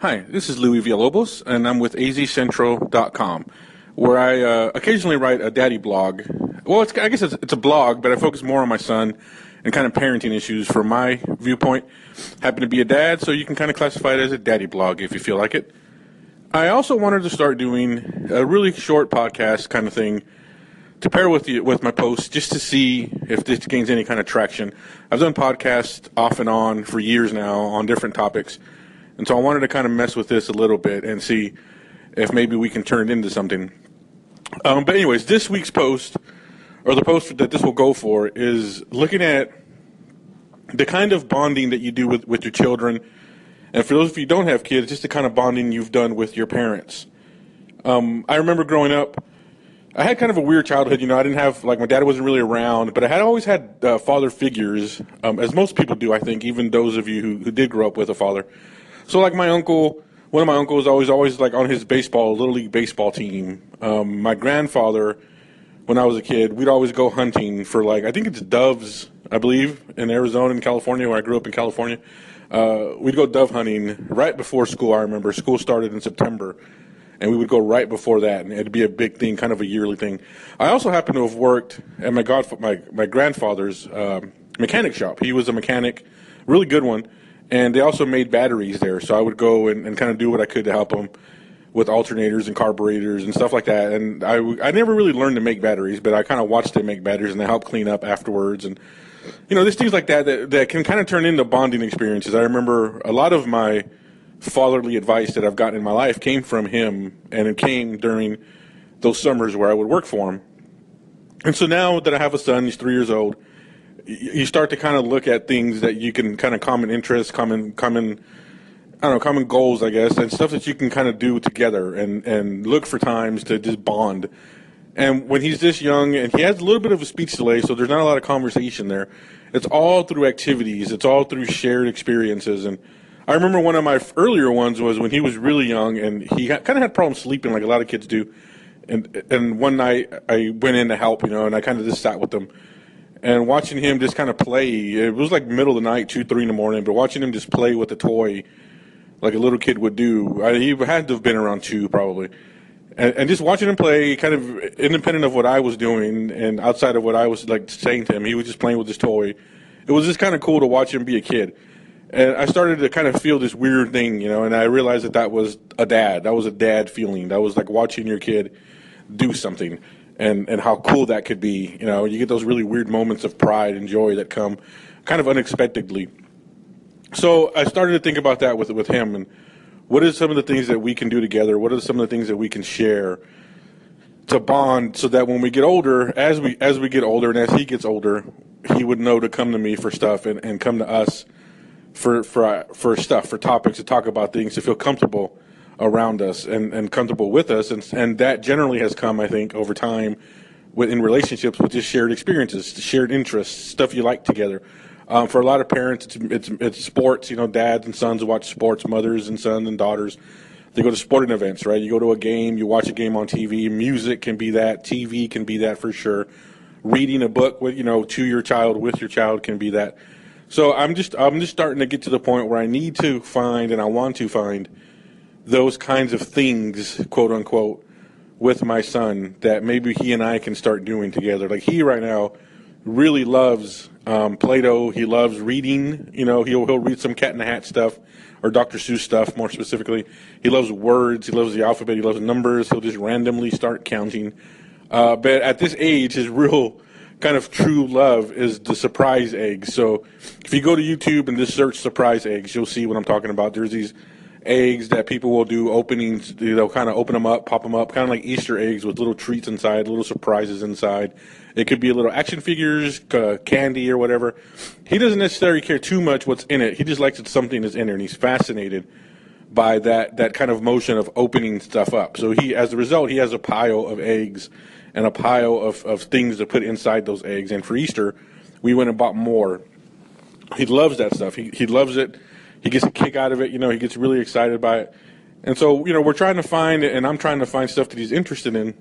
Hi, this is Louis Villalobos, and I'm with azcentral.com, where I uh, occasionally write a daddy blog. Well, I guess it's, it's a blog, but I focus more on my son and kind of parenting issues from my viewpoint. Happen to be a dad, so you can kind of classify it as a daddy blog if you feel like it. I also wanted to start doing a really short podcast kind of thing to pair with you with my posts just to see if this gains any kind of traction. I've done podcasts off and on for years now on different topics, and so I wanted to kind of mess with this a little bit and see if maybe we can turn it into something. Um, but anyways, this week's post or the post that this will go for is looking at the kind of bonding that you do with, with your children. And for those of you who don't have kids, just the kind of bonding you've done with your parents. Um, I remember growing up, I had kind of a weird childhood. You know, I didn't have like my dad wasn't really around, but I had always had uh, father figures, um, as most people do. I think even those of you who, who did grow up with a father. So like my uncle, one of my uncles always always like on his baseball little league baseball team. Um, my grandfather, when I was a kid, we'd always go hunting for like I think it's doves, I believe, in Arizona and California, where I grew up in California. Uh, we'd go dove hunting right before school. I remember school started in September and we would go right before that, and it'd be a big thing, kind of a yearly thing. I also happen to have worked at my god my my grandfather's um, mechanic shop. He was a mechanic, really good one, and they also made batteries there. So I would go and, and kind of do what I could to help them with alternators and carburetors and stuff like that. And I I never really learned to make batteries, but I kind of watched them make batteries, and they helped clean up afterwards and. You know, there's things like that, that that can kind of turn into bonding experiences. I remember a lot of my fatherly advice that I've gotten in my life came from him, and it came during those summers where I would work for him. And so now that I have a son, he's three years old, you start to kind of look at things that you can kind of common interests, common common I don't know, common goals, I guess, and stuff that you can kind of do together and and look for times to just bond. And when he's this young and he has a little bit of a speech delay, so there's not a lot of conversation there. It's all through activities. It's all through shared experiences and I remember one of my earlier ones was when he was really young and he kind of had problems sleeping, like a lot of kids do. And and one night I went in to help, you know, and I kind of just sat with him and watching him just kind of play. It was like middle of the night, two, three in the morning, but watching him just play with a toy, like a little kid would do. I, he had to have been around two, probably. And, and, just watching him play, kind of independent of what I was doing and outside of what I was like saying to him, he was just playing with his toy. It was just kind of cool to watch him be a kid and I started to kind of feel this weird thing, you know, and I realized that that was a dad. That was a dad feeling. That was like watching your kid do something and, and how cool that could be. You know, you get those really weird moments of pride and joy that come kind of unexpectedly. So I started to think about that with, with him and what are some of the things that we can do together? What are some of the things that we can share to bond so that when we get older, as we, as we get older and as he gets older, he would know to come to me for stuff and, and come to us for for for stuff for topics to talk about things to feel comfortable around us and, and comfortable with us. And and that generally has come I think over time with in relationships with just shared experiences shared interests stuff you like together. Um, for a lot of parents it's, it's it's sports you know dads and sons watch sports mothers and sons and daughters. They go to sporting events right? You go to a game you watch a game on TV music can be that. TV can be that for sure. Reading a book with you know to your child with your child can be that. So I'm just I'm just starting to get to the point where I need to find and I want to find those kinds of things, quote unquote, with my son that maybe he and I can start doing together. Like he right now really loves um, Play-Doh. He loves reading. You know, he'll he'll read some Cat in the Hat stuff or Dr. Seuss stuff more specifically. He loves words. He loves the alphabet. He loves numbers. He'll just randomly start counting. Uh, but at this age, his real kind of true love is the surprise eggs. So if you go to YouTube and just search surprise eggs, you'll see what I'm talking about. There's these eggs that people will do openings. They'll kind of open them up, pop them up, kind of like Easter eggs with little treats inside, little surprises inside. It could be a little action figures, uh, candy, or whatever. He doesn't necessarily care too much what's in it. He just likes that something is in there, and he's fascinated by that that kind of motion of opening stuff up. So he, as a result, he has a pile of eggs and a pile of, of things to put inside those eggs. And for Easter, we went and bought more. He loves that stuff. He, he loves it. He gets a kick out of it. You know, he gets really excited by it. And so, you know, we're trying to find, and I'm trying to find stuff that he's interested in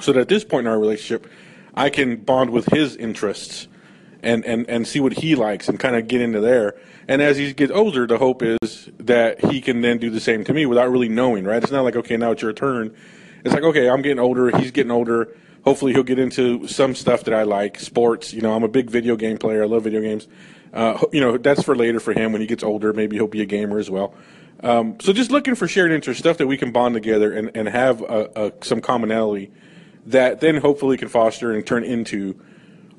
so that at this point in our relationship, I can bond with his interests and, and, and see what he likes and kind of get into there. And as he gets older, the hope is that he can then do the same to me without really knowing, right? It's not like, okay, now it's your turn. It's like, okay, I'm getting older, he's getting older. Hopefully, he'll get into some stuff that I like, sports. You know, I'm a big video game player. I love video games. Uh, you know, that's for later for him when he gets older. Maybe he'll be a gamer as well. Um, so just looking for shared interest, stuff that we can bond together and, and have a, a, some commonality that then hopefully can foster and turn into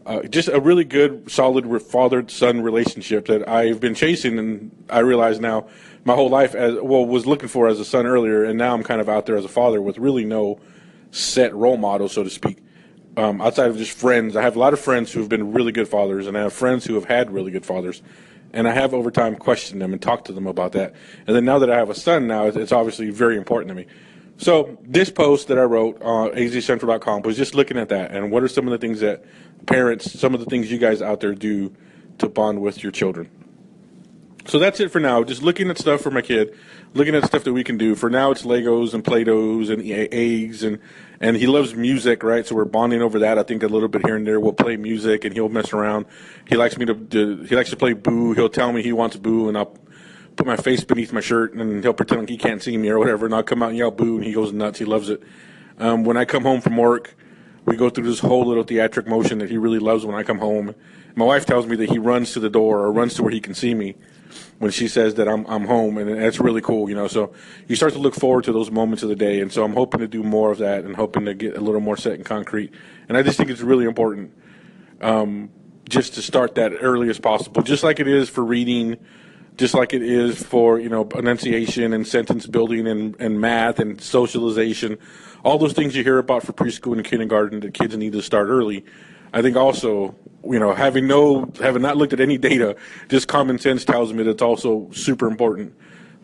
uh, just a really good, solid father-son relationship that I've been chasing, and I realize now my whole life as well was looking for as a son earlier, and now I'm kind of out there as a father with really no set role model, so to speak. Um, outside of just friends, I have a lot of friends who have been really good fathers, and I have friends who have had really good fathers, and I have over time questioned them and talked to them about that. And then now that I have a son, now it's obviously very important to me. So this post that I wrote on azcentral.com was just looking at that and what are some of the things that parents, some of the things you guys out there do to bond with your children. So that's it for now. Just looking at stuff for my kid, looking at stuff that we can do. For now, it's Legos and Play-Dohs and eggs, and and he loves music, right? So we're bonding over that. I think a little bit here and there. We'll play music, and he'll mess around. He likes me to, to he likes to play Boo. He'll tell me he wants Boo, and I'll put my face beneath my shirt, and he'll pretend like he can't see me or whatever, and I'll come out and yell Boo, and he goes nuts. He loves it. Um, when I come home from work, we go through this whole little theatric motion that he really loves when I come home. My wife tells me that he runs to the door or runs to where he can see me when she says that I'm I'm home, and that's really cool, you know. So you start to look forward to those moments of the day, and so I'm hoping to do more of that, and hoping to get a little more set in concrete. And I just think it's really important, um, just to start that early as possible, just like it is for reading, just like it is for you know enunciation and sentence building and and math and socialization, all those things you hear about for preschool and kindergarten that kids need to start early. I think also you know, having no, having not looked at any data, just common sense tells me that it's also super important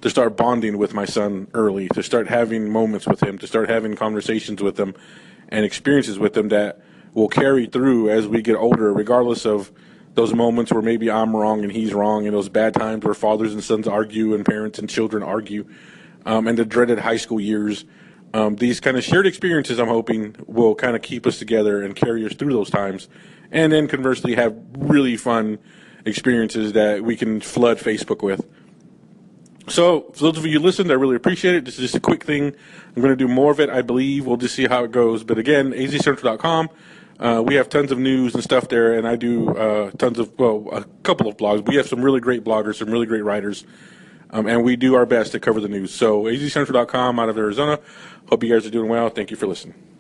to start bonding with my son early, to start having moments with him, to start having conversations with him and experiences with him that will carry through as we get older, regardless of those moments where maybe I'm wrong and he's wrong, and those bad times where fathers and sons argue and parents and children argue, um, and the dreaded high school years. Um, these kind of shared experiences, I'm hoping, will kind of keep us together and carry us through those times and then conversely have really fun experiences that we can flood Facebook with. So, for those of you who listened, I really appreciate it. This is just a quick thing. I'm going to do more of it, I believe. We'll just see how it goes. But again, azcentral.com. Uh, we have tons of news and stuff there, and I do uh, tons of, well, a couple of blogs. We have some really great bloggers, some really great writers, um, and we do our best to cover the news. So, azcentral.com out of Arizona. Hope you guys are doing well. Thank you for listening.